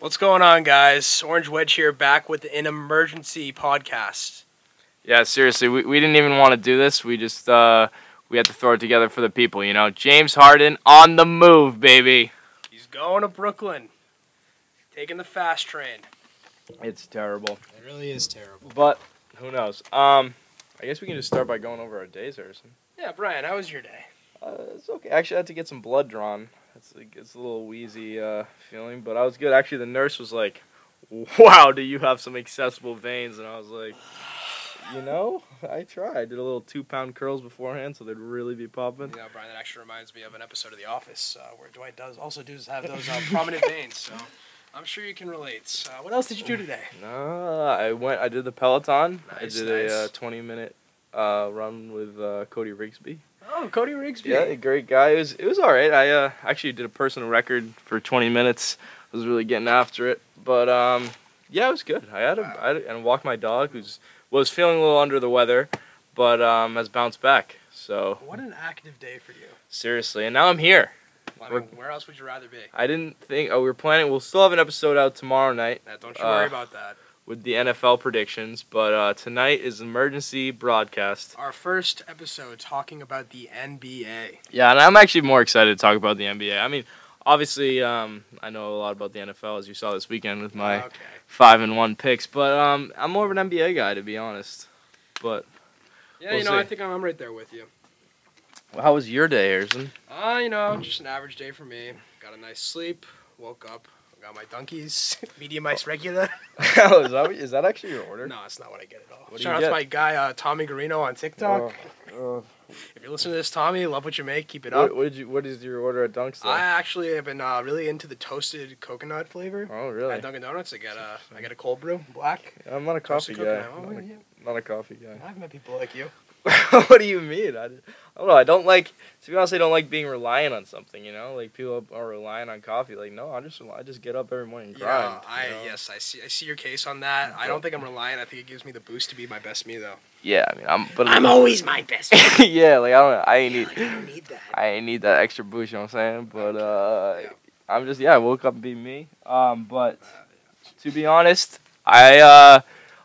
What's going on, guys? Orange Wedge here, back with an emergency podcast. Yeah, seriously, we, we didn't even want to do this. We just uh, we had to throw it together for the people, you know. James Harden on the move, baby. He's going to Brooklyn, taking the fast train. It's terrible, It really is terrible. but who knows? Um, I guess we can just start by going over our days, Harrison. Yeah, Brian, how was your day? Uh, it's okay. Actually, I had to get some blood drawn. It's like, it's a little wheezy uh, feeling, but I was good. Actually, the nurse was like, "Wow, do you have some accessible veins?" And I was like, "You know, I tried. I did a little two pound curls beforehand, so they'd really be popping." You know, Brian, that actually reminds me of an episode of The Office uh, where Dwight does also does have those uh, prominent veins. So I'm sure you can relate. Uh, what else did you do today? No, I went. I did the Peloton. Nice, I did nice. a uh, twenty minute uh, run with uh, Cody Rigsby. Oh, Cody Rigsby. Yeah, a great guy. It was it was all right. I uh, actually did a personal record for twenty minutes. I was really getting after it, but um, yeah, it was good. I had a, I had a and walked my dog, who's was feeling a little under the weather, but um, has bounced back. So What an active day for you. seriously, and now I'm here. Well, I mean, where else would you rather be? I didn't think. Oh, we were planning. We'll still have an episode out tomorrow night. Uh, don't you worry Uh, about that. With the NFL predictions, but uh, tonight is emergency broadcast. Our first episode talking about the NBA. Yeah, and I'm actually more excited to talk about the NBA. I mean, obviously, um, I know a lot about the NFL as you saw this weekend with my okay. five and one picks, but um, I'm more of an NBA guy to be honest. But Yeah, We'll you know, I see. think I'm, I'm right there with you. how was your day, Harrison? Uh, you know, just an average day for me. Got a nice sleep. Woke up. Got my donkeys. Medium ice regular. Oh, is that is that actually your order? No, that's not what I get at all. What Shout out to my guy uh, Tommy Garino on TikTok. Oh, If you're listening to this, Tommy, love what you make. Keep it up. what did you? What is your order at Dunks? I actually have been uh, really into the toasted coconut flavor. oh, really? At Dunkin' Donuts, I get a I get a cold brew, black. I'm not a coffee guy. Oh, not, yeah. a, not a coffee guy. I've met people like you. what do you mean? I, I don't know. I don't like. To be honest, I don't like being reliant on something. You know, like people are relying on coffee. Like, no, I just I just get up every morning and grind. Yeah, I you know? yes, I see. I see your case on that. I don't think I'm reliant. I think it gives me the boost to be my best me, though. Yeah, I mean, I'm. But I'm always my best. yeah, like I don't. I ain't need. I don't need that. I ain't need that extra boost. You know what I'm saying? But uh, Yeah. I'm just yeah. I woke up and be me. Um, but to be honest, I uh,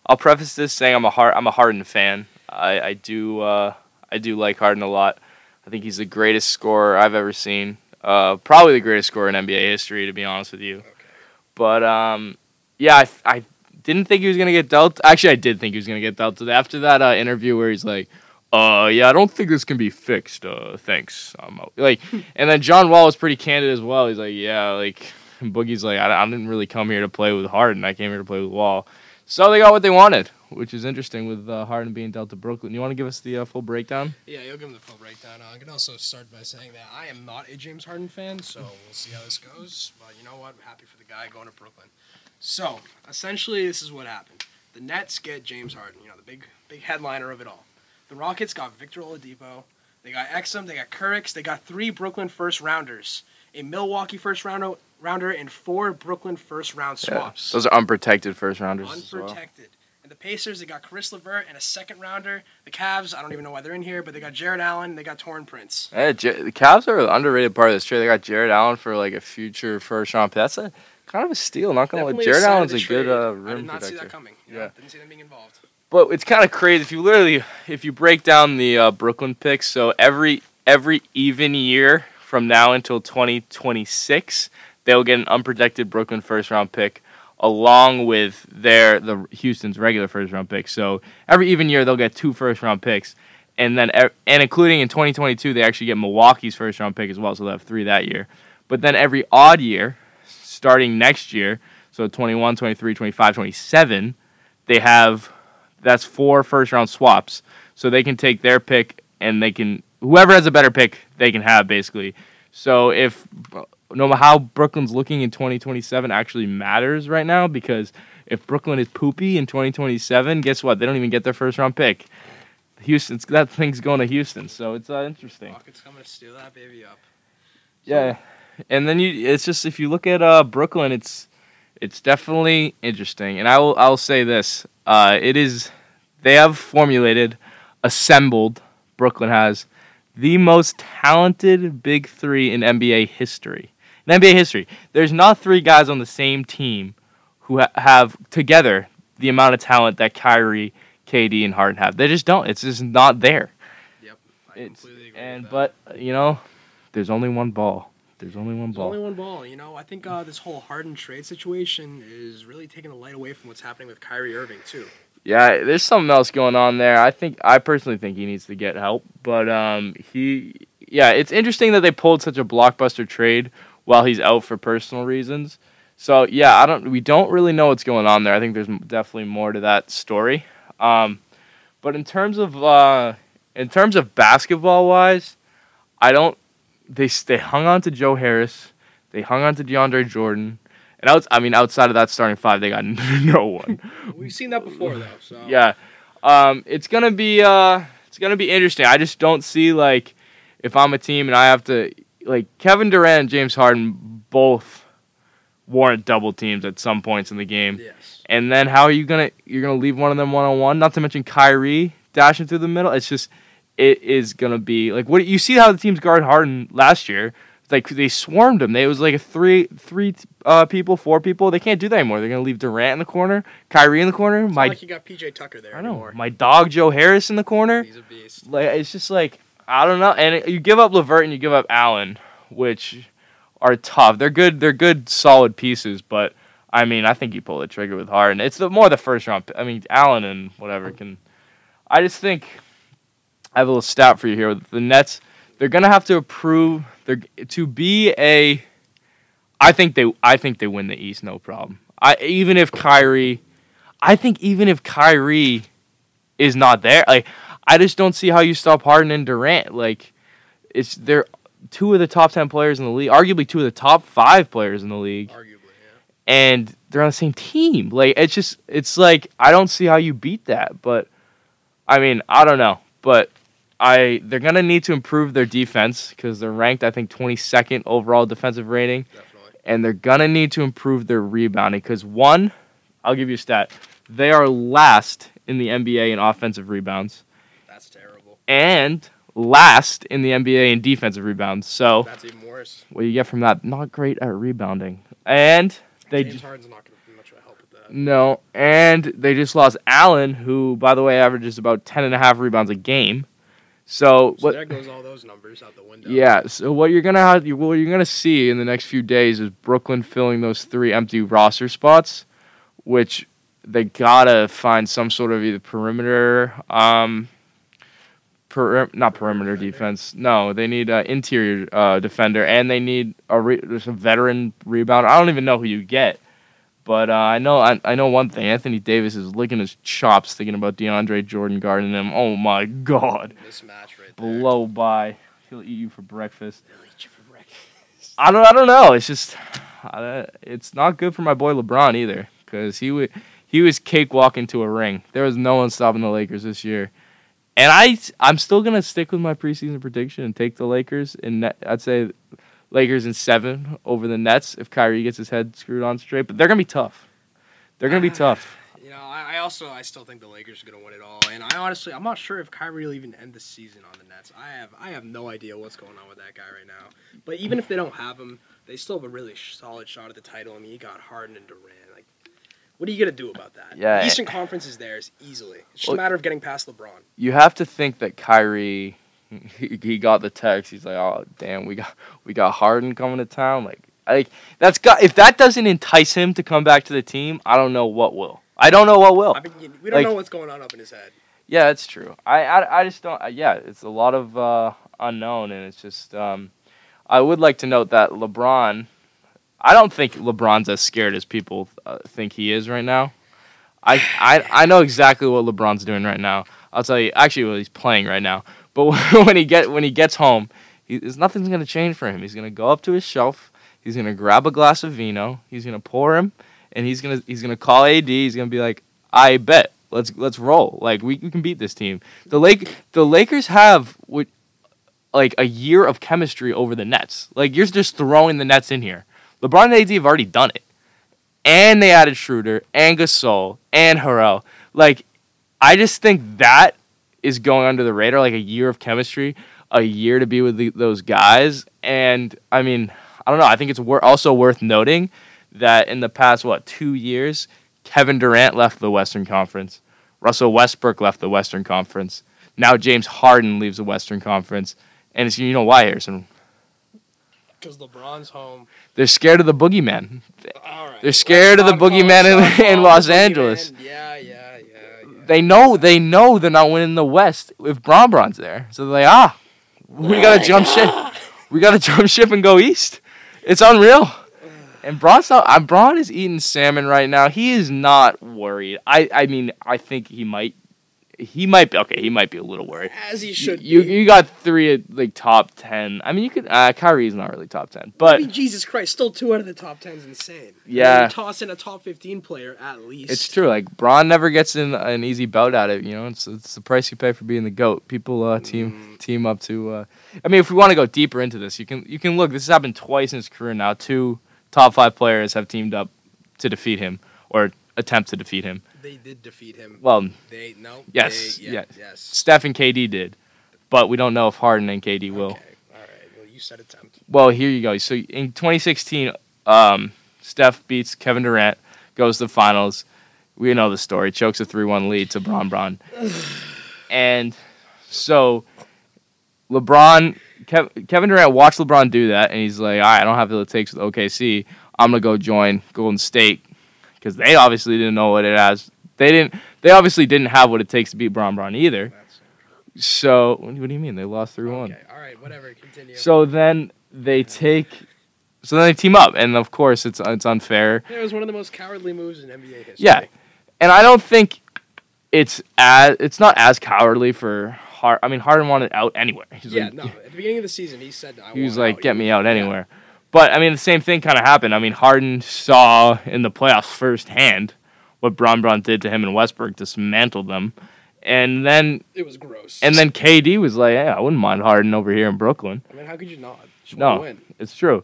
I'll preface this saying I'm a Hard I'm a Harden fan. I I do uh I do like Harden a lot. I think he's the greatest scorer I've ever seen. Uh, probably the greatest scorer in NBA history, to be honest with you. Okay. But um, yeah, I, I didn't think he was gonna get dealt. Actually, I did think he was gonna get dealt. After that uh, interview where he's like, "Uh, yeah, I don't think this can be fixed. Uh, thanks." I'm out. Like, and then John Wall was pretty candid as well. He's like, "Yeah, like." Boogie's like, I, I didn't really come here to play with Harden. I came here to play with Wall. So they got what they wanted, which is interesting with uh, Harden being dealt to Brooklyn. You want to give us the uh, full breakdown? Yeah, you'll give him the full breakdown. Uh, I can also start by saying that I am not a James Harden fan, so we'll see how this goes. But you know what? I'm happy for the guy going to Brooklyn. So essentially, this is what happened. The Nets get James Harden. You know, the big big headliner of it all. The Rockets got Victor Oladipo. They got Exum. They got Kurucs. They got three Brooklyn first rounders, a Milwaukee first rounder, rounder, and four Brooklyn first round swaps. Those are unprotected first rounders. as well. Unprotected. And the Pacers, they got Caris Levert and a second rounder. The Cavs, I don't even know why they're in here, but they got Jarrett Allen. They got Taurean Prince. Yeah, J- the Cavs are an underrated part of this trade. They got Jarrett Allen for like a future first round. pick. That's a kind of a steal. Not gonna lie. Jared sign of Allen's the a good trade. uh, I rim did not see protector. that coming. You know, Yeah. didn't see them being involved. But it's kind of crazy if you literally if you break down the uh, Brooklyn picks. So every every even year from now until 2026, they'll get an unprotected Brooklyn first round pick along with their the Houston's regular first round pick. So every even year they'll get two first round picks. And then and including in 2022 they actually get Milwaukee's first round pick as well, so they'll have 3 that year. But then every odd year starting next year, so 21, 23, 25, 27, they have that's four first round swaps. So they can take their pick and they can whoever has a better pick they can have basically. So if no matter how Brooklyn's looking in 2027 actually matters right now because if Brooklyn is poopy in 2027, guess what? They don't even get their first round pick. Houston's that thing's going to Houston, so it's uh, interesting. Rockets coming to steal that baby up. Yeah, and then you it's just if you look at uh, Brooklyn, it's it's definitely interesting. And I will I'll say this: uh, it is they have formulated, assembled. Brooklyn has the most talented big three in NBA history. In NBA history. There's not three guys on the same team who ha- have together the amount of talent that Kyrie, KD, and Harden have. They just don't. It's just not there. Yep. I It's, completely agree and but you know, there's only one ball. There's only one There's ball. only one ball. You know, I think uh, this whole Harden trade situation is really taking the light away from what's happening with Kyrie Irving too. Yeah, there's something else going on there. I think I personally think he needs to get help, but um, he, yeah, it's interesting that they pulled such a blockbuster trade while he's out for personal reasons. So yeah, I don't, we don't really know what's going on there. I think there's definitely more to that story. Um, but in terms of uh, in terms of basketball wise, I don't. They they hung on to Joe Harris, they hung on to DeAndre Jordan, and outs, I mean outside of that starting five, they got no one. We've seen that before though. So Yeah. Um, it's gonna be uh, it's gonna be interesting. I just don't see like if I'm a team and I have to like Kevin Durant and James Harden both warrant double teams at some points in the game. Yes. And then how are you gonna you're gonna leave one of them one on one? Not to mention Kyrie dashing through the middle. It's just it is gonna be like what you see how the teams guard Harden last year. Like they swarmed him. They it was like a three three uh, people, four people. They can't do that anymore. They're gonna leave Durant in the corner, Kyrie in the corner, It's my like you got PJ Tucker there I know. anymore. My dog Joe Harris in the corner. He's a beast. Like it's just like I don't know. And you give up Levert and you give up Allen, which are tough. They're good. They're good, solid pieces. But I mean, I think you pull the trigger with Harden. It's the, more the first round. I mean, Allen and whatever can. I just think I have a little stat for you here. The Nets, they're gonna have to approve. They're to be a. I think they. I think they win the East, no problem. I even if Kyrie, I think even if Kyrie is not there, like I just don't see how you stop Harden and Durant. Like it's they're two of the top ten players in the league, arguably two of the top five players in the league, Arguably, yeah. and they're on the same team. Like it's just it's like I don't see how you beat that. But I mean I don't know, but I they're gonna need to improve their defense because they're ranked I think twenty second overall defensive rating Definitely. and they're gonna need to improve their rebounding because one, I'll give you a stat, they are last in the NBA in offensive rebounds That's terrible. and last in the NBA in defensive rebounds. So That's even worse. what you get from that, not great at rebounding, and they James ju- Harden's not going to be much of a help with that. no, and they just lost Allen, who by the way averages about ten and a half rebounds a game. So So what? there goes all those numbers out the window. Yeah. So what you're gonna have, you- what you're gonna see in the next few days is Brooklyn filling those three empty roster spots, which they gotta find some sort of either perimeter, um, per, not perimeter defense. No, they need an interior uh, defender, and they need a, re- a veteran rebounder. I don't even know who you get. But uh, I know I, I know one thing. Anthony Davis is licking his chops thinking about DeAndre Jordan guarding him. Oh my God, Mismatch right there. blow by. He'll eat you for breakfast. They'll eat you for breakfast. I don't. I don't know. It's just, uh, it's not good for my boy LeBron either, because he would he was cakewalking to a ring. There was no one stopping the Lakers this year, and I I'm still gonna stick with my preseason prediction and take the Lakers. And I'd say Lakers in seven over the Nets if Kyrie gets his head screwed on straight. But they're gonna be tough. They're gonna be tough. You know, I, I also I still think the Lakers are gonna win it all, and I honestly I'm not sure if Kyrie will even end the season on the Nets. I have I have no idea what's going on with that guy right now. But even if they don't have him, they still have a really solid shot at the title. I mean, you got Harden and Durant. What are you gonna do about that? Yeah. the Eastern Conference is theirs easily. It's just Well- a matter of getting past LeBron. You have to think that Kyrie. He, got the text. He's like, "Oh damn, we got we got Harden coming to town." Like, like that's got if that doesn't entice him to come back to the team, I don't know what will. I don't know what will. I mean, we don't Like- know what's going on up in his head. Yeah, that's true. I, I, I just don't. Yeah, it's a lot of uh, unknown, and it's just. Um, I would like to note that LeBron. I don't think LeBron's as scared as people uh, think he is right now. I, I I know exactly what LeBron's doing right now. I'll tell you. Actually, what he's playing right now. But when he get when he gets home, he, nothing's gonna change for him. He's gonna go up to his shelf. He's gonna grab a glass of vino. He's gonna pour him, and he's gonna he's gonna call AD. He's gonna be like, I bet. Let's let's roll. Like we, we can beat this team. The Lake the Lakers have like a year of chemistry over the Nets. Like you're just throwing the Nets in here. LeBron and AD have already done it, and they added Schroeder and Gasol and Harrell. Like I just think that is going under the radar. Like a year of chemistry, a year to be with the, those guys, and I mean I don't know. I think it's wor- also worth noting that in the past what two years, Kevin Durant left the Western Conference, Russell Westbrook left the Western Conference. Now James Harden leaves the Western Conference, and it's you know why Harrison? Because LeBron's home. They're scared of the boogeyman. All right. They're scared of the Let's not call- boogeyman in- in Los. Angeles. Yeah, yeah, yeah. yeah. They know they know they're not winning the West if Bron Bron's there. So they're like, ah, we gotta jump ship. We gotta jump ship and go east. It's unreal. And Bron's not. Uh, Bron is eating salmon right now. He is not worried. I. I mean, I think he might. He might be okay. He might be a little worried. As he should. You be. you got three at like top ten. I mean, you could. Uh, Kyrie's not really top ten, I but mean, Jesus Christ, still two out of the top ten is insane. Yeah. You're tossing a top fifteen player at least. It's true. Like Bron never gets in an easy bout at it. You know, it's it's the price you pay for being the goat. People uh, team team up to. Uh, I mean, if we want to go deeper into this, you can you can look. This has happened twice in his career now. Two top five players have teamed up to defeat him or attempt to defeat him. They did defeat him. Well, They no. Yes, They, yeah, yes. Yes. Steph and KD did, but we don't know if Harden and KD will. Okay. All right. Well, you said attempt. Well, here you go. So in 2016, um, Steph beats Kevin Durant, goes to the finals. We know the story. Chokes a 3-1 lead to Bron Bron. and so LeBron, Kev, Kevin Durant watched LeBron do that, and he's like, all right, I don't have the takes with OKC. I'm gonna go join Golden State because they obviously didn't know what it has. They didn't. They obviously didn't have what it takes to beat Bron Bron either. So what do you mean they lost 3-1? okay. All right. Whatever. Continue. So then they take, so then they team up, and of course it's it's unfair. it was one of the most cowardly moves in NBA history. Yeah, and I don't think it's as it's not as cowardly for Hard. I mean, Harden wanted out anywhere. He's Yeah. like, No. At the beginning of the season, he said, I he was like, out. get me out yeah. anywhere. But I mean, the same thing kind of happened. I mean, Harden saw in the playoffs firsthand what Bron Bron did to him in Westbrook, dismantled them, and then It was gross. and then KD was like, yeah, I wouldn't mind Harden over here in Brooklyn. I mean, how could you not? No. Win. It's true.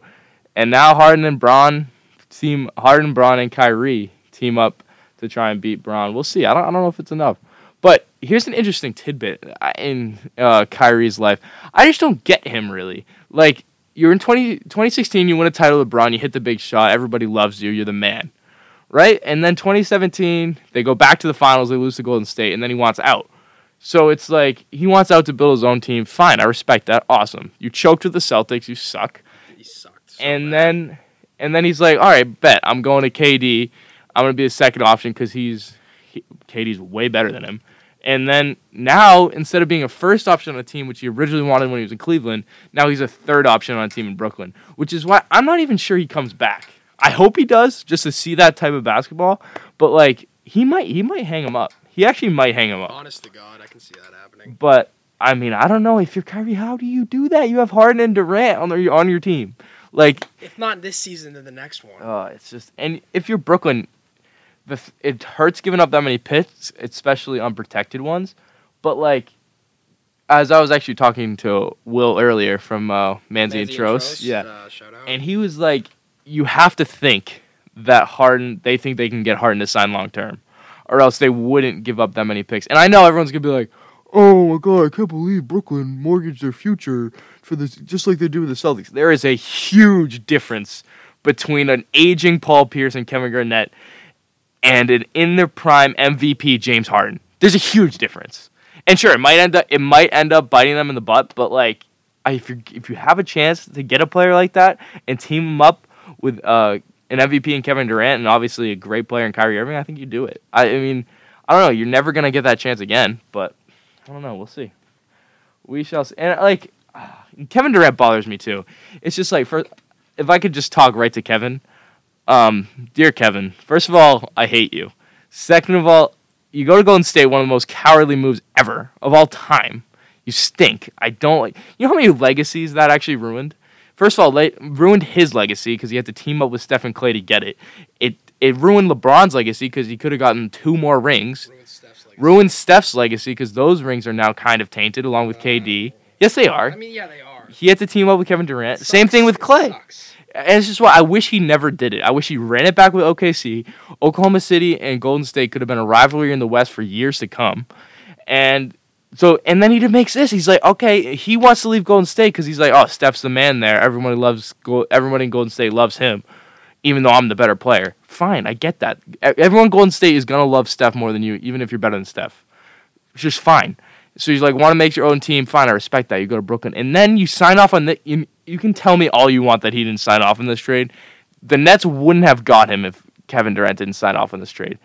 And now Harden and Bron team Harden, Bron, and Kyrie team up to try and beat Bron. We'll see. I don't, I don't know if it's enough. But here's an interesting tidbit uh, in uh, Kyrie's life. I just don't get him really. Like you're in 20, 2016, you win a title with Bron, you hit the big shot, everybody loves you, you're the man. Right? And then 2017, they go back to the finals, they lose to Golden State, and then he wants out. So it's like he wants out to build his own team. Fine, I respect that. Awesome. You choked with the Celtics, you suck He sucked. so and bad. then and then he's like, "All right, bet I'm going to KD. I'm going to be the second option because he's he, KD's way better than him." And then now, instead of being a first option on a team, which he originally wanted when he was in Cleveland, now he's a third option on a team in Brooklyn. Which is why I'm not even sure he comes back. I hope he does, just to see that type of basketball. But like, he might he might hang him up. He actually might hang him up. honest to God, I can see that happening. But I mean, I don't know if you're Kyrie. How do you do that? You have Harden and Durant on the, on your team. Like, If not this season, then the next one. Oh, it's just and if you're Brooklyn, the it hurts giving up that many picks, especially unprotected ones. But like, as I was actually talking to Will earlier from uh, Manzi and Tros, yeah, Uh, shout out. and he was like, you have to think that Harden, they think they can get Harden to sign long term, or else they wouldn't give up that many picks. And I know everyone's gonna be like, oh my god, I can't believe Brooklyn mortgaged their future for this, just like they do with the Celtics. There is a huge difference between an aging Paul Pierce and Kevin Garnett and an in their prime MVP James Harden. There's a huge difference. And sure, it might end up it might end up biting them in the butt, but like if you if you have a chance to get a player like that and team him up with uh, an MVP and Kevin Durant and obviously a great player in Kyrie Irving, I think you do it. I, I mean, I don't know. You're never gonna get that chance again, but I don't know. We'll see. We shall see. And like Kevin Durant bothers me too. It's just like for if I could just talk right to Kevin. Um, dear Kevin, first of all, I hate you. Second of all, you go to Golden State, one of the most cowardly moves ever of all time. You stink. I don't like. You know how many legacies that actually ruined? First of all, le- ruined his legacy because he had to team up with Steph and Clay to get it. It it ruined LeBron's legacy because he could have gotten two more rings. Ruined Steph's legacy. Ruined Steph's legacy because those rings are now kind of tainted along with KD. Uh, yes, they are. I mean, yeah, they are. He had to team up with Kevin Durant. Same thing with It Clay. And it's just why I wish he never did it. I wish he ran it back with OKC. Oklahoma City and Golden State could have been a rivalry in the West for years to come. And So and then he makes this. He's like, okay, he wants to leave Golden State because he's like, oh, Steph's the man there. Everyone loves Go- in Golden State loves him, even though I'm the better player. Fine, I get that. Everyone in Golden State is gonna love Steph more than you, even if you're better than Steph. It's just fine. So he's like, want to make your own team? Fine, I respect that. You go to Brooklyn, and then you sign off on the. You, you can tell me all you want that he didn't sign off on this trade. The Nets wouldn't have got him if Kevin Durant didn't sign off on this trade.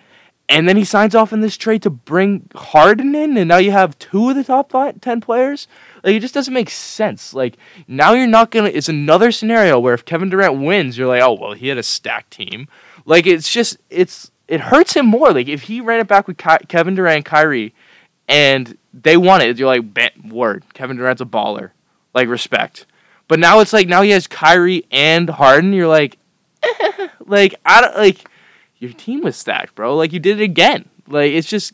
And then he signs off in this trade to bring Harden in, and now you have two of the top five, ten players. Like it just doesn't make sense. Like now you're not gonna. It's another scenario where if Kevin Durant wins, you're like, oh well, he had a stacked team. Like it's just it's it hurts him more. Like if he ran it back with Ky- Kevin Durant, Kyrie, and they won it, you're like, "Bet- word, Kevin Durant's a baller. Like respect. But now it's like now he has Kyrie and Harden. You're like, like I don't like your team was stacked, bro. Like you did it again. Like it's just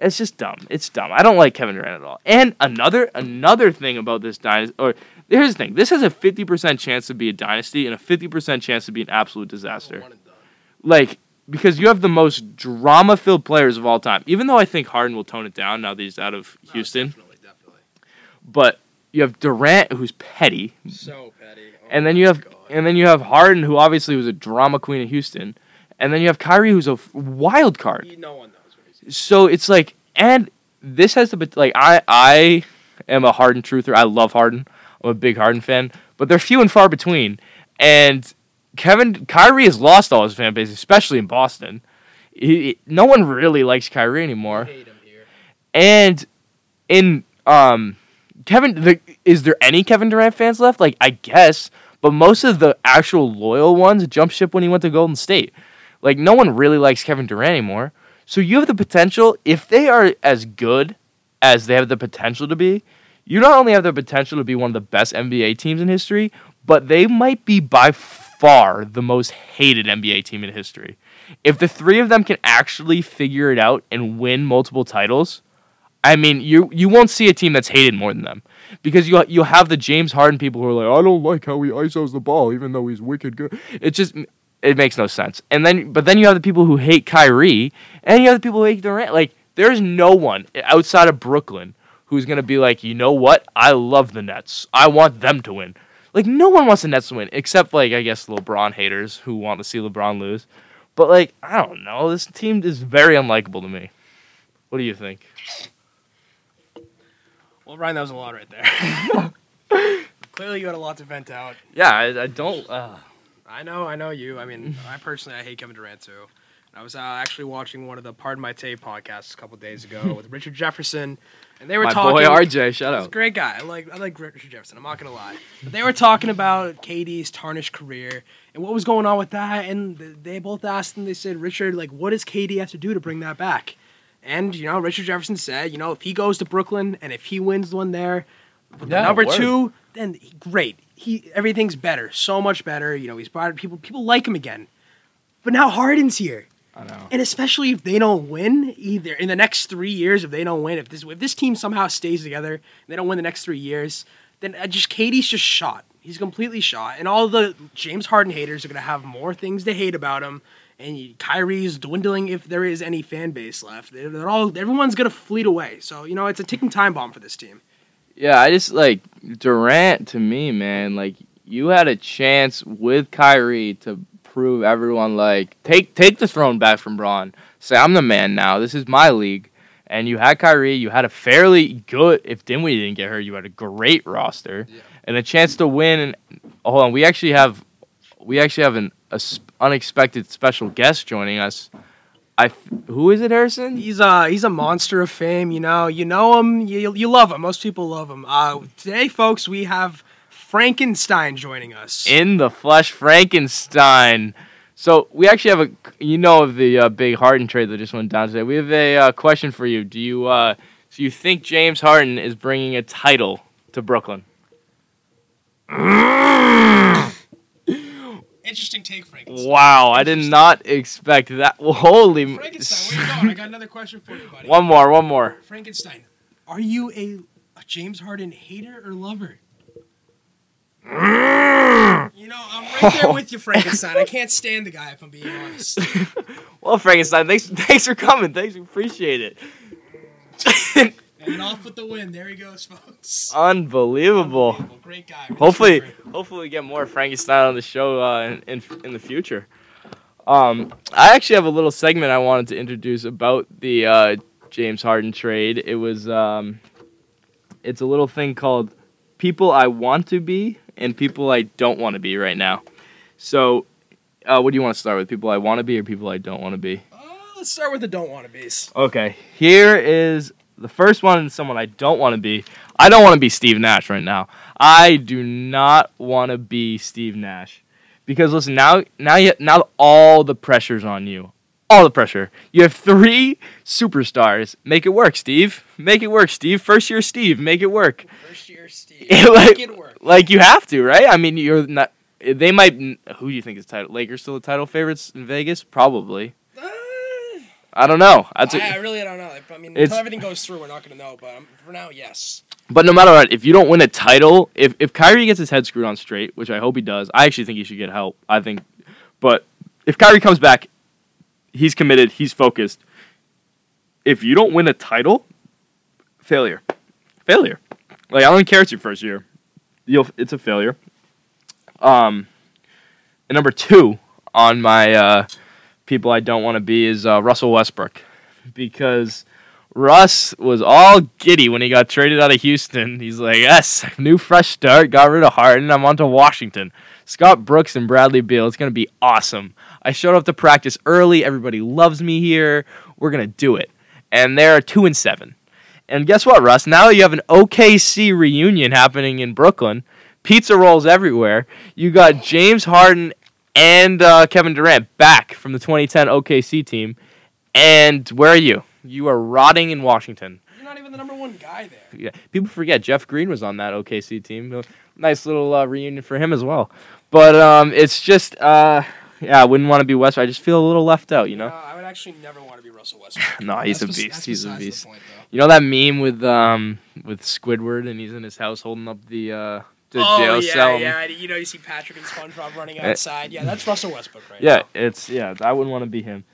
it's just dumb. It's dumb. I don't like Kevin Durant at all. And another another thing about this dynasty or here's the thing. This has a 50% chance to be a dynasty and a 50% chance to be an absolute disaster. One and done. Like because you have the most drama-filled players of all time. Even though I think Harden will tone it down now that he's out of No, Houston, definitely, definitely. but you have Durant who's petty, So petty. Oh and then you have God. and then you have Harden who obviously was a drama queen in Houston, and then you have Kyrie who's a f- wild card. No one knows what he's. So it's like, and this has the like I I am a Harden truther. I love Harden. I'm a big Harden fan, but they're few and far between. And Kevin Kyrie has lost all his fan base, especially in Boston. He, no one really likes Kyrie anymore. hate him here. And in um Kevin the, is there any Kevin Durant fans left? Like I guess, but most of the actual loyal ones jumped ship when he went to Golden State. Like no one really likes Kevin Durant anymore. So you have the potential if they are as good as they have the potential to be, you not only have the potential to be one of the best NBA teams in history, but they might be by far the most hated NBA team in history. If the three of them can actually figure it out and win multiple titles, I mean, you you won't see a team that's hated more than them because you you'll have the James Harden people who are like, I don't like how he isos the ball, even though he's wicked good. It just it makes no sense. And then but then you have the people who hate Kyrie, and you have the people who hate Durant. Like there's no one outside of Brooklyn who's gonna be like, you know what? I love the Nets. I want them to win. Like no one wants the Nets to win except like I guess LeBron haters who want to see LeBron lose. But like I don't know, this team is very unlikable to me. What do you think? Well, Ryan, that was a lot right there. Clearly, you had a lot to vent out. Yeah, I, I don't. Uh, I know, I know you. I mean, I personally, I hate Kevin Durant too. I was uh, actually watching one of the Pardon My Take podcasts a couple days ago with Richard Jefferson, and they were my talking. boy RJ, shout He's a out. great guy. I like I like Richard Jefferson. I'm not gonna lie. But they were talking about KD's tarnished career and what was going on with that. And they both asked him. They said, Richard, like, what does KD have to do to bring that back? And you know, Richard Jefferson said, you know, if he goes to Brooklyn and if he wins one there, with the Yeah, number word. two, then he- great. He everything's better, so much better. You know, he's brought people. People like him again. But now Harden's here. I know. And especially if they don't win either in the next three years, if they don't win, if this if this team somehow stays together and they don't win the next three years, then just KD's just shot. He's completely shot, and all the James Harden haters are gonna have more things to hate about him. And Kyrie's dwindling if there is any fan base left. They're all everyone's gonna fleet away. So you know it's a ticking time bomb for this team. Yeah, I just like Durant to me, man. Like you had a chance with Kyrie to prove everyone like take take the throne back from Bron. Say I'm the man now. This is my league. And you had Kyrie. You had a fairly good. If Dinwiddie didn't get hurt, you had a great roster Yeah. and a chance to win. And hold on, we actually have we actually have an a unexpected special guest joining us. I who is it, Harrison? He's a he's a monster of fame. You know, you know him, you you love him. Most people love him. Uh, today, folks, we have Frankenstein joining us. in the flesh Frankenstein. So we actually have a you know of the uh, big Harden trade that just went down today. We have a uh, question for you. Do you uh, do you think James Harden is bringing a title to Brooklyn? Interesting take, Frankenstein. Wow, I did not expect that. Holy Frankenstein, where you going? I got another question for you, buddy. one more, one more. Frankenstein, are you a, a James Harden hater or lover? you know, I'm right there with you, Frankenstein. I can't stand the guy if I'm being honest. Well, Frankenstein, thanks thanks for coming. Thanks, appreciate it. And off with the win. There he goes, folks. Unbelievable. Unbelievable. Great guy. Hopefully, hopefully we get more Frankenstein on the show uh, in, in in the future. Um, I actually have a little segment I wanted to introduce about the uh, James Harden trade. It was um, it's a little thing called "People I Want to Be" and "People I Don't Want to Be" right now. So, uh, what do you want to start with? People I want to be or people I don't want to be? Uh, let's start with the don't want to be's. Okay, here is the first one is someone I don't want to be. I don't want to be Steve Nash right now. I do not want to be Steve Nash. Because listen, now now you now all the pressure's on you. All the pressure. You have three superstars. Make it work, Steve. Make it work, Steve. First year Steve, make it work. First year, Steve. like, Make it work. like you have to, right? I mean, you're not they might who do you think is title Lakers still the title favorites in Vegas? Probably. I don't know. That's a- I, I really don't know. I mean, until everything goes through, we're not going to know. But um, for now, yes. But no matter what, if you don't win a title, if if Kyrie gets his head screwed on straight, which I hope he does, I actually think he should get help. I think, but if Kyrie comes back, he's committed, he's focused. If you don't win a title, failure, failure. Like I don't care it's your first year, you'll it's a failure. Um, and number two on my uh, people I don't want to be is uh, Russell Westbrook, because. Russ was all giddy when he got traded out of Houston. He's like, yes, new fresh start, got rid of Harden, I'm on to Washington. Scott Brooks and Bradley Beal, it's going to be awesome. I showed up to practice early, everybody loves me here, we're going to do it. And they're 2 and 7. And guess what, Russ? Now you have an OKC reunion happening in Brooklyn. Pizza rolls everywhere. You got James Harden and uh, Kevin Durant back from the 2010 OKC team. And where are you? You are rotting in Washington. You're not even the number one guy there. Yeah, people forget Jeff Green was on that OKC team. Nice little uh, reunion for him as well. But um, it's just, uh, yeah, I wouldn't want to be West. I just feel a little left out, you know. No, I would actually never want to be Russell Westbrook. No, he's That's a beast. He's a beast. point. You know that meme with um with Squidward and he's in his house holding up the uh the oh jail yeah, cell. yeah. You know, you see Patrick and SpongeBob running Eh. outside. Yeah, that's Russell Westbrook right Yeah, now. it's yeah. I wouldn't want to be him.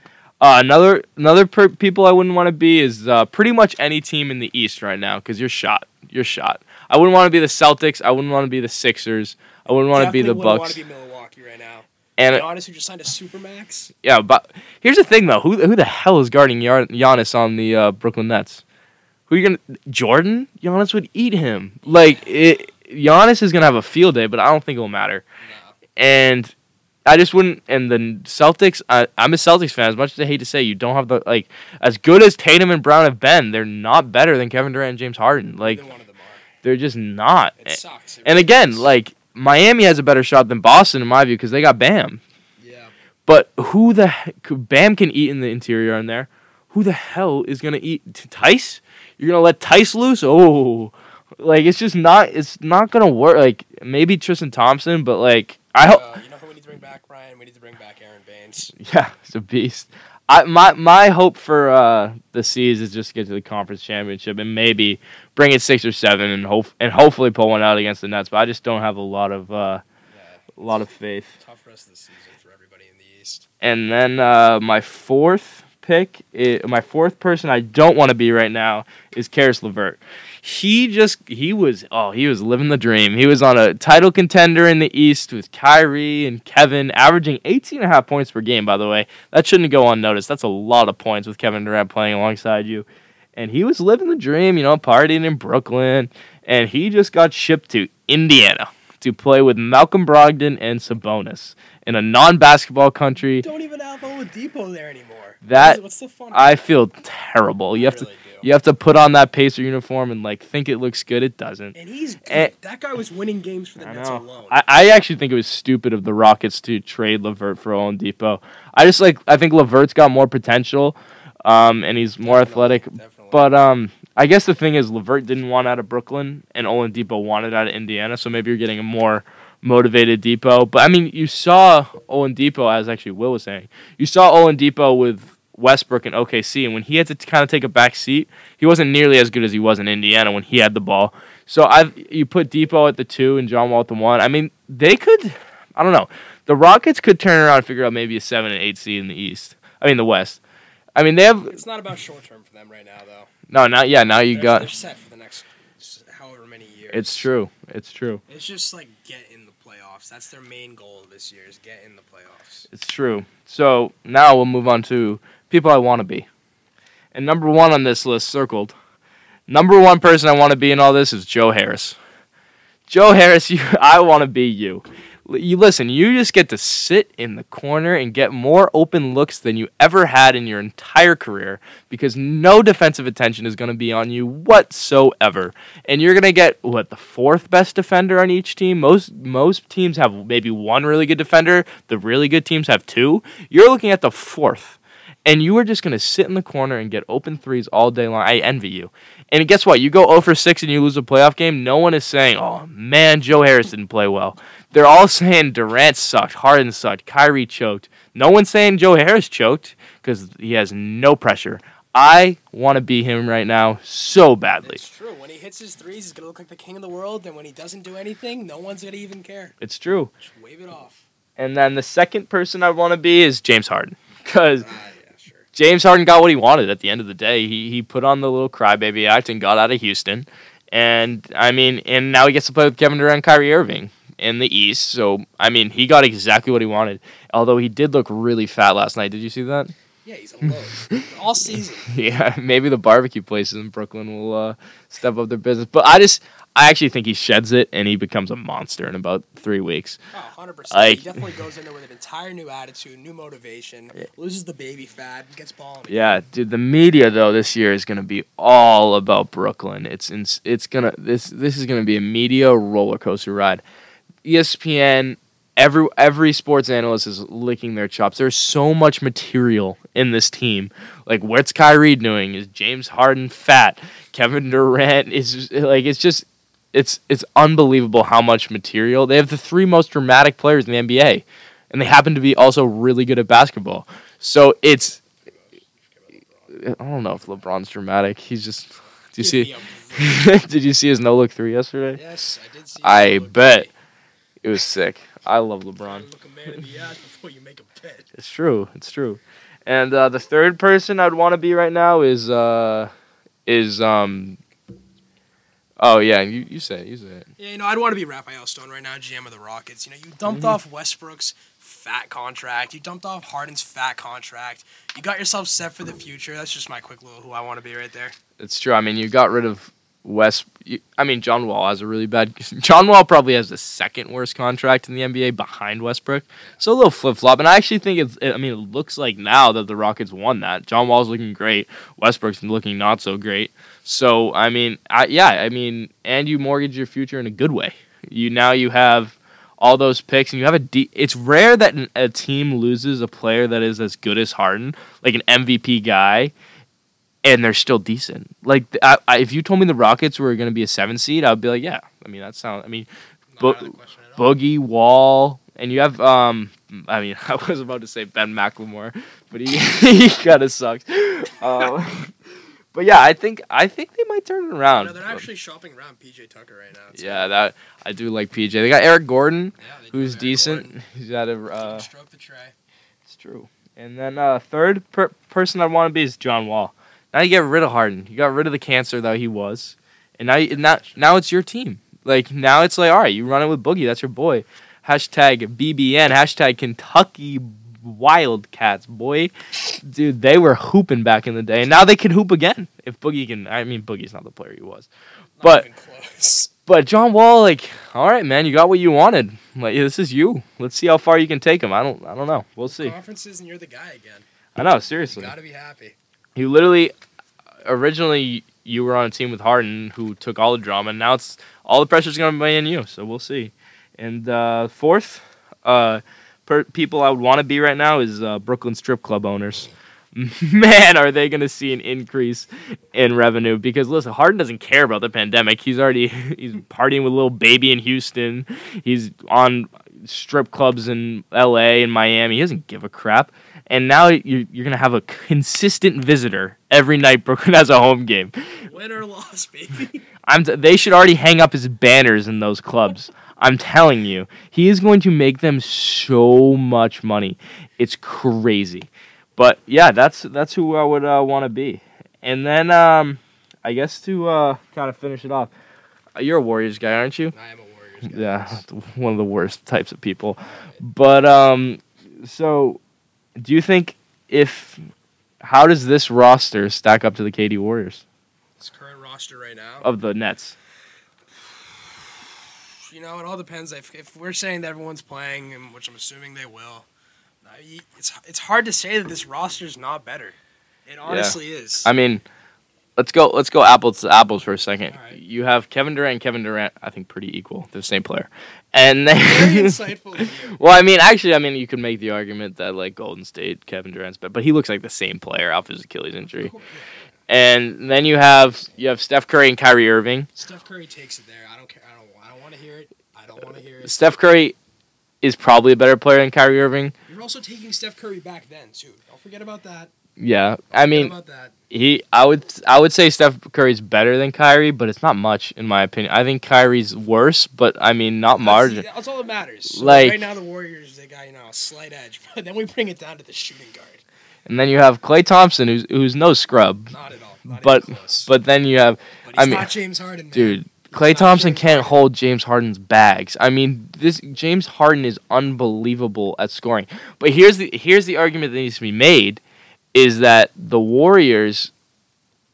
Uh, another another per- people I wouldn't want to be is uh, pretty much any team in the East right now because you're shot. You're shot. I wouldn't want to be the Celtics. I wouldn't want to be the Sixers. I wouldn't want to be the Bucks. Want to be Milwaukee right now. and Giannis, who just signed a supermax. yeah, but here's the thing though. Who who the hell is guarding Gian- Giannis on the uh, Brooklyn Nets? Who are you gonna Jordan? Giannis would eat him. Like it, Giannis is gonna have a field day, but I don't think it'll matter. No. and I just wouldn't. And the Celtics, I, I'm a Celtics fan. As much as I hate to say, you don't have the like as good as Tatum and Brown have been. They're not better than Kevin Durant and James Harden. Like Neither one of them are. they're just not. It sucks. It And really again, like Miami has a better shot than Boston in my view because they got Bam. yeah, But who the heck, Bam can eat in the interior in there? Who the hell is gonna eat Theis? You're gonna let Theis loose? Oh, like it's just not. It's not gonna work. Like maybe Tristan Thompson, but like I hope. uh, you know who we need to bring back, Ryan? We need to bring back Aron Baynes. Yeah, he's a beast. I my my hope for uh, the C's is just to get to the conference championship and maybe bring it six or seven and hope and hopefully pull one out against the Nets. But I just don't have a lot of uh, Yeah, a lot of faith. tough rest of the season for everybody in the East. And then uh, my fourth pick, i my fourth person I don't want to be right now is Caris Levert. He just he was oh he was living the dream. He was on a title contender in the East with Kyrie and Kevin, averaging 18 and a half points per game. By the way, that shouldn't go unnoticed. That's a lot of points with Kevin Durant playing alongside you. And he was living the dream, you know, partying in Brooklyn. And he just got shipped to Indiana to play with Malcolm Brogdon and Sabonis in a non-basketball country. Don't even have Oladipo there anymore. That- what's the fun? I that? feel terrible. You I have to do. you have to put on that Pacer uniform and like think it looks good. It doesn't. And he's good. Eh. that guy was winning games for the I Nets know. alone. I, I actually think it was stupid of the Rockets to trade Levert for Oladipo. I just like I think Levert's got more potential, um, and he's more Definitely, athletic. definitely. But um, I guess the thing is Levert didn't want out of Brooklyn, and Oladipo wanted out of Indiana. So maybe you're getting a more motivated Depot. But I mean, you saw Oladipo, as actually Will was saying, you saw Oladipo with Westbrook and OKC, and when he had to kind of take a back seat, he wasn't nearly as good as he was in Indiana when he had the ball. So I, you put Depot at the two and John Wall at the one. I mean, they could. I don't know. The Rockets could turn around and figure out maybe a seven and eight seed in the East. I mean, the West. I mean, they have It's not about short term for them right now, though. no, now yeah, now you they're, got. They're set for the next however many years. It's true. It's true. It's just like get in the playoffs. That's their main goal this year is get in the playoffs. It's true. So now we'll move on to people I want to be. And number one on this list, circled. Number one person I want to be in all this is Joe Harris. Joe Harris, you, I want to be you. You listen. You just get to sit in the corner and get more open looks than you ever had in your entire career because no defensive attention is going to be on you whatsoever. And you're going to get what the fourth best defender on each team. Most most teams have maybe one really good defender. The really good teams have two. You're looking at the fourth. And you are just going to sit in the corner and get open threes all day long. I envy you. And guess what? You go 0 for 6 and you lose a playoff game. No one is saying, oh man, Joe Harris didn't play well. They're all saying Durant sucked, Harden sucked, Kyrie choked. No one's saying Joe Harris choked because he has no pressure. I want to be him right now so badly. It's true. When he hits his threes, he's gonna look like the king of the world. And when he doesn't do anything, no one's gonna even care. It's true. Just wave it off. And then the second person I want to be is James Harden. Because. James Harden got what he wanted at the end of the day. He he put on the little crybaby act and got out of Houston. And I mean, and now he gets to play with Kevin Durant and Kyrie Irving in the East. So I mean, he got exactly what he wanted. Although he did look really fat last night. Did you see that? Yeah, he's a load all season. yeah, maybe the barbecue places in Brooklyn will uh, step up their business. But I just, I actually think he sheds it and he becomes a monster in about three weeks. Oh, 100%. Like- he definitely goes in there with an entire new attitude, new motivation, loses the baby fat, gets balling. Yeah, dude. The media though this year is gonna be all about Brooklyn. It's in, it's gonna this this is gonna be a media roller coaster ride. ESPN, every every sports analyst is licking their chops. There's so much material in this team. Like, what's Kyrie doing? Is James Harden fat? Kevin Durant is like it's just it's it's unbelievable how much material they have. The three most dramatic players in the NBA, and they happen to be also really good at basketball. So it's I don't know if LeBron's dramatic. He's just. Did you see? Give me a- did you see his no look three yesterday? Yes, I did see. I bet great. it was sick. I love LeBron. Look a man in the eye before you make a bet. It's true. It's true. And uh, the third person I'd want to be right now is uh, is um. Oh yeah, you you say it. You say it. Yeah, you know, I'd want to be Rafael Stone right now, GM of the Rockets. You know, you dumped Mm-hmm. off Westbrook's fat contract. You dumped off Harden's fat contract. You got yourself set for the future. That's just my quick little who I want to be right there. It's true. I mean, you got rid of West. You, I mean, John Wall has a really bad. John Wall probably has the second worst contract in the NBA behind Westbrook. So a little flip flop, and I actually think it's. I mean, it looks like now that the Rockets won that. John Wall's looking great. Westbrook's looking not so great. So I mean, I, yeah, I mean, and you mortgage your future in a good way. You now you have all those picks, and you have a. De- it's rare that a team loses a player that is as good as Harden, like an MVP guy, and they're still decent. Like I, I, if you told me the Rockets were going to be a seven seed, I'd be like, yeah. I mean, that sounds. I mean, Bo- out of the question at all. Boogie Wall, and you have um. I mean, I was about to say Ben McLemore, but he he kind of sucks. Um, but yeah, I think I think they might turn it around. No, they're actually shopping around PJ Tucker right now. It's yeah, that I do like PJ. They got Eric Gordon, Yeah, who's decent. Gordon. He's out of. Uh, stroke the tray. it's true. And then uh, third per- person I want to be is John Wall. Now you get rid of Harden. You got rid of the cancer that he was, and now you, now now it's your team. Like now it's like all right, you run it with Boogie. That's your boy. Hashtag BBN. Hashtag Kentucky Wildcats. Boy, dude, they were hooping back in the day, and now they can hoop again. If Boogie can, I mean, Boogie's not the player he was, But- close. but John Wall, like, all right, man, you got what you wanted. Like, this is you. Let's see how far you can take him. I don't, I don't know. We'll see. Conferences and you're the guy again. I know, seriously. You gotta be happy. You literally, originally, you were on a team with Harden, who took all the drama, and now it's all the pressure's gonna be on you. So we'll see. And uh, fourth, uh, per, people I would want to be right now is uh, Brooklyn strip club owners. Man, are they gonna see an increase in revenue? Because listen, Harden doesn't care about the pandemic. He's already he's partying with a little baby in Houston. He's on strip clubs in L.A. and Miami. He doesn't give a crap. And now you're, you're gonna have a consistent visitor every night. Brooklyn has a home game. Win or loss, baby. I'm t- they should already hang up his banners in those clubs. I'm telling you, he is going to make them so much money. It's crazy. But yeah, that's that's who I would uh, want to be. And then um, I guess to uh, kind of finish it off, you're a Warriors guy, aren't you? I am a Warriors guy. Yeah, one of the worst types of people. But um, so do you think if how does this roster stack up to the KD Warriors This current roster right now. of the Nets? You know, it all depends. If, if we're saying that everyone's playing, and which I'm assuming they will, it's it's hard to say that this roster's not better. It honestly is. I mean, let's go let's go apples to apples for a second. Right. You have Kevin Durant and Kevin Durant, I think pretty equal. They're the same player. And Very then insightful. Well, I mean, actually, I mean, you could make the argument that like Golden State, Kevin Durant's, but but he looks like the same player off his Achilles injury. And then you have you have Steph Curry and Kyrie Irving. Steph Curry takes it there. I don't care. I hear it. I don't want to hear it. Steph Curry is probably a better player than Kyrie Irving. You're also taking Steph Curry back then too. Don't forget about that. Yeah, I mean, about that. he I would I would say Steph Curry's better than Kyrie, but it's not much in my opinion. I think Kyrie's worse, but I mean, not margin. That's, that's all that matters. So Like- right now, the Warriors they got you know a slight edge, but then we bring it down to the shooting guard. And then you have Klay Thompson, who's who's no scrub, Not at all. Not but but then you have But I mean- not James Harden, man. dude. Klay Thompson can't hold James Harden's bags. I mean, this James Harden is unbelievable at scoring. But here's the here's the argument that needs to be made is that the Warriors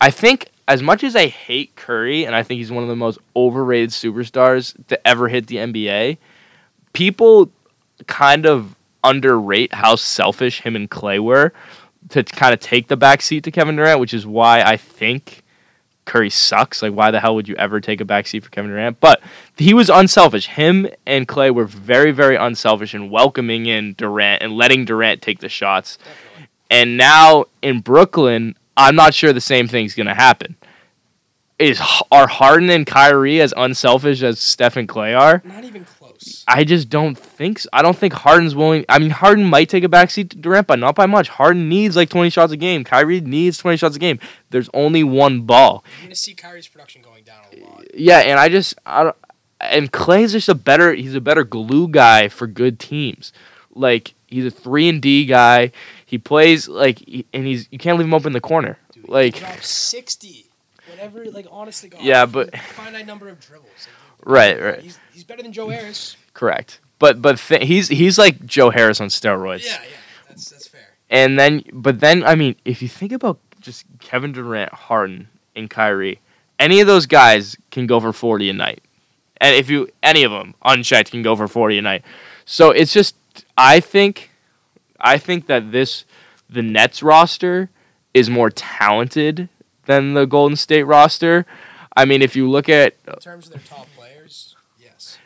I think as much as I hate Curry and I think he's one of the most overrated superstars to ever hit the NBA, people kind of underrate how selfish him and Klay were to kind of take the back seat to Kevin Durant, which is why I think Curry sucks. Like, why the hell would you ever take a backseat for Kevin Durant? But he was unselfish. Him and Klay were very, very unselfish in welcoming in Durant and letting Durant take the shots. And now in Brooklyn, I'm not sure the same thing's going to happen. Is are Harden and Kyrie as unselfish as Steph and Klay are? Not even close. I just don't think so. I don't think Harden's willing. I mean, Harden might take a backseat to Durant, but not by much. Harden needs like 20 shots a game. Kyrie needs 20 shots a game. There's only one ball. You're gonna see Kyrie's production going down a lot. Yeah, and I just I don't, and Klay's just a better he's a better glue guy for good teams. Like he's a 3 and D guy. He plays like and he's you can't leave him open in the corner. Dude, Like dropped sixty. Whatever, like honestly to God. Yeah, but- finite number of dribbles. Right, right. He's, he's better than Joe Harris. correct. But but th- he's he's like Joe Harris on steroids. Yeah, yeah, that's that's fair. And then, but then, I mean, if you think about just Kevin Durant, Harden, and Kyrie, any of those guys can go for 40 a night. And if you, any of them, unchecked, can go for 40 a night. So it's just, I think, I think that this, the Nets roster is more talented than the Golden State roster. I mean, if you look at, In terms of their top.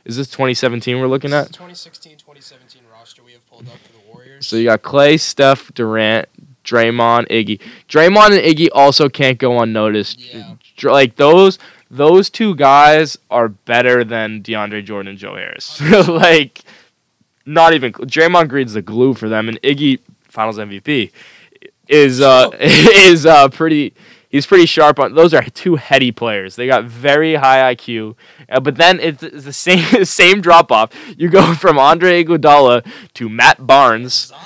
Is this 2017 we're looking at? 2016-2017 roster we have pulled up for the Warriors. So you got Klay, Steph, Durant, Draymond, Iggy. Draymond and Iggy also can't go unnoticed. Yeah. Like those those two guys are better than DeAndre Jordan and Joe Harris. like not even Draymond Green's the glue for them and Iggy Finals MVP is uh is uh pretty he's pretty sharp on those are two heady players. They got very high IQ. Uh, but then it's, it's the same same drop off. You go from Andre Iguodala to Matt Barnes.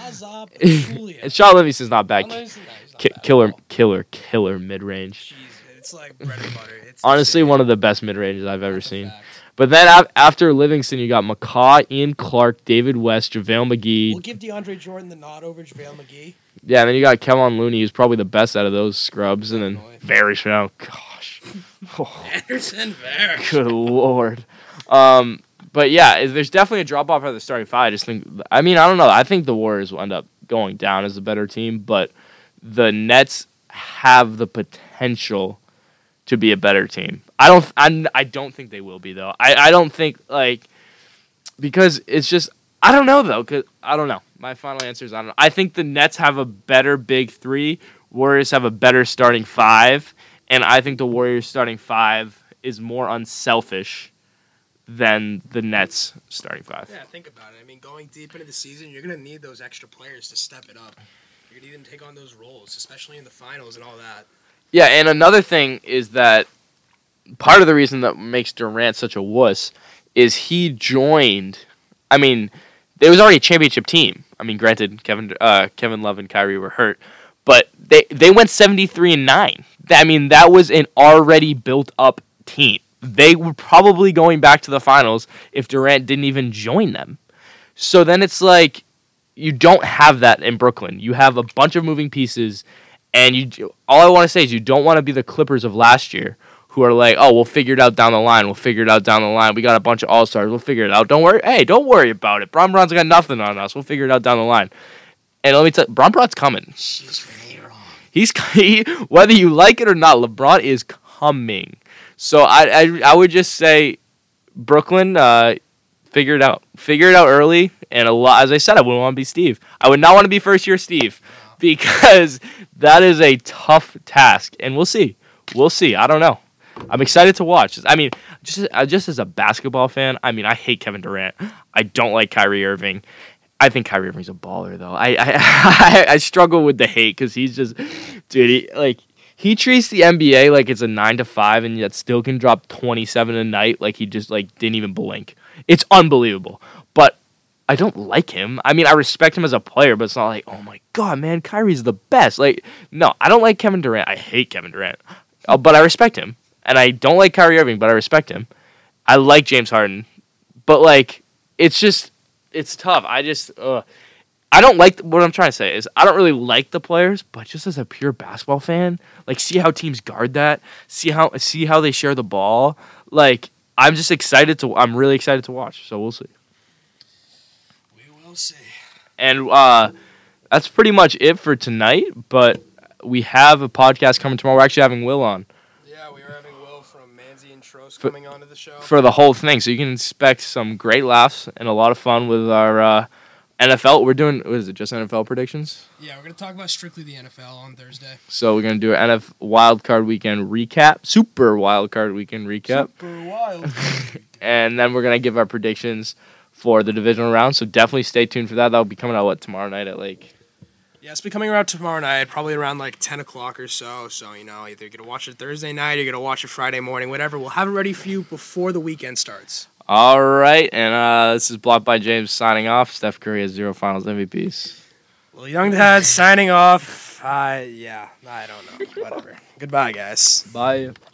And Shaun Livingston's not bad. No, he's not- he's not Ki- bad killer, killer, killer mid range. Jeez, it's like bread and butter. It's Honestly, one of the best mid ranges I've ever seen. fact. But then after Livingston, you got McCaw, Ian Clark, David West, JaVale McGee. We'll give DeAndre Jordan the nod over JaVale McGee. Yeah, and then you got Kevin Looney, who's probably the best out of those scrubs. And then Definitely. very strong. Gosh. Oh, Anderson Bear. good lord. Um, but yeah, there's definitely a drop off at the starting five. I just think, I mean, I don't know. I think the Warriors will end up going down as a better team, but the Nets have the potential to be a better team. I don't. I, I don't think they will be though. I, I don't think like because it's just I don't know though. Cause I don't know. My final answer is I don't know. I think the Nets have a better big three. Warriors have a better starting five, and I think the Warriors starting five is more unselfish than the Nets starting five. Yeah, think about it. I mean, going deep into the season, you're gonna need those extra players to step it up. You're gonna need them to take on those roles, especially in the finals and all that. Yeah, and another thing is that part of the reason that makes Durant such a wuss is he joined. I mean, it was already a championship team. I mean, granted, Kevin uh, Kevin Love and Kyrie were hurt, but they they went seventy three and nine. I mean, that was an already built up team. They were probably going back to the finals if Durant didn't even join them. So then it's like you don't have that in Brooklyn. You have a bunch of moving pieces, and you all I want to say is you don't want to be the Clippers of last year who are like, oh, we'll figure it out down the line. We'll figure it out down the line. We got a bunch of all stars. We'll figure it out. Don't worry. Hey, don't worry about it. Bron Bron's got nothing on us. We'll figure it out down the line. And let me tell you, Bron Bron's coming. She's really wrong. He's he, whether you like it or not, LeBron is coming. So I I, I would just say, Brooklyn, uh, figure it out. Figure it out early. And a lot, as I said, I wouldn't want to be Steve. I would not want to be first year Steve because that is a tough task. And we'll see. We'll see. I don't know. I'm excited to watch. I mean, just uh, just as a basketball fan, I mean, I hate Kevin Durant. I don't like Kyrie Irving. I think Kyrie Irving's a baller though. I I, I, struggle with the hate because he's just, dude. He, like he treats the NBA like it's a nine to five, and yet still can drop twenty seven a night. Like he just like didn't even blink. It's unbelievable. But I don't like him. I mean, I respect him as a player, but it's not like, oh my god, man, Kyrie's the best. Like, no, I don't like Kevin Durant. I hate Kevin Durant, uh, but I respect him and I don't like Kyrie Irving, but I respect him. I like James Harden, but like it's just it's tough. I just uh, I don't like what I'm trying to say is I don't really like the players, but just as a pure basketball fan, like see how teams guard that, see how see how they share the ball. Like I'm just excited to I'm really excited to watch. So we'll see. We will see. And uh, that's pretty much it for tonight. But we have a podcast coming tomorrow. We're actually having Will on Yeah, we are having Will from Manzi and Trost for, coming onto the show for the whole thing. So you can expect some great laughs and a lot of fun with our uh, NFL. We're doing what is it? Just NFL predictions? Yeah, we're gonna talk about strictly the NFL on Thursday. So we're gonna do an NFL Wild Card Weekend recap, Super Wild Card Weekend recap, Super Wild. and then we're gonna give our predictions for the divisional round. So definitely stay tuned for that. That'll be coming out what tomorrow night at like yeah, it's be coming around tomorrow night, probably around like ten o'clock or so. So you know, either you're gonna watch it Thursday night, or you're gonna watch it Friday morning, whatever. We'll have it ready for you before the weekend starts. All right, and uh, this is blocked by James signing off. Steph Curry has zero Finals MVPs. Well, Young Dad signing off. Uh, yeah, I don't know. Whatever. Goodbye, guys. Bye.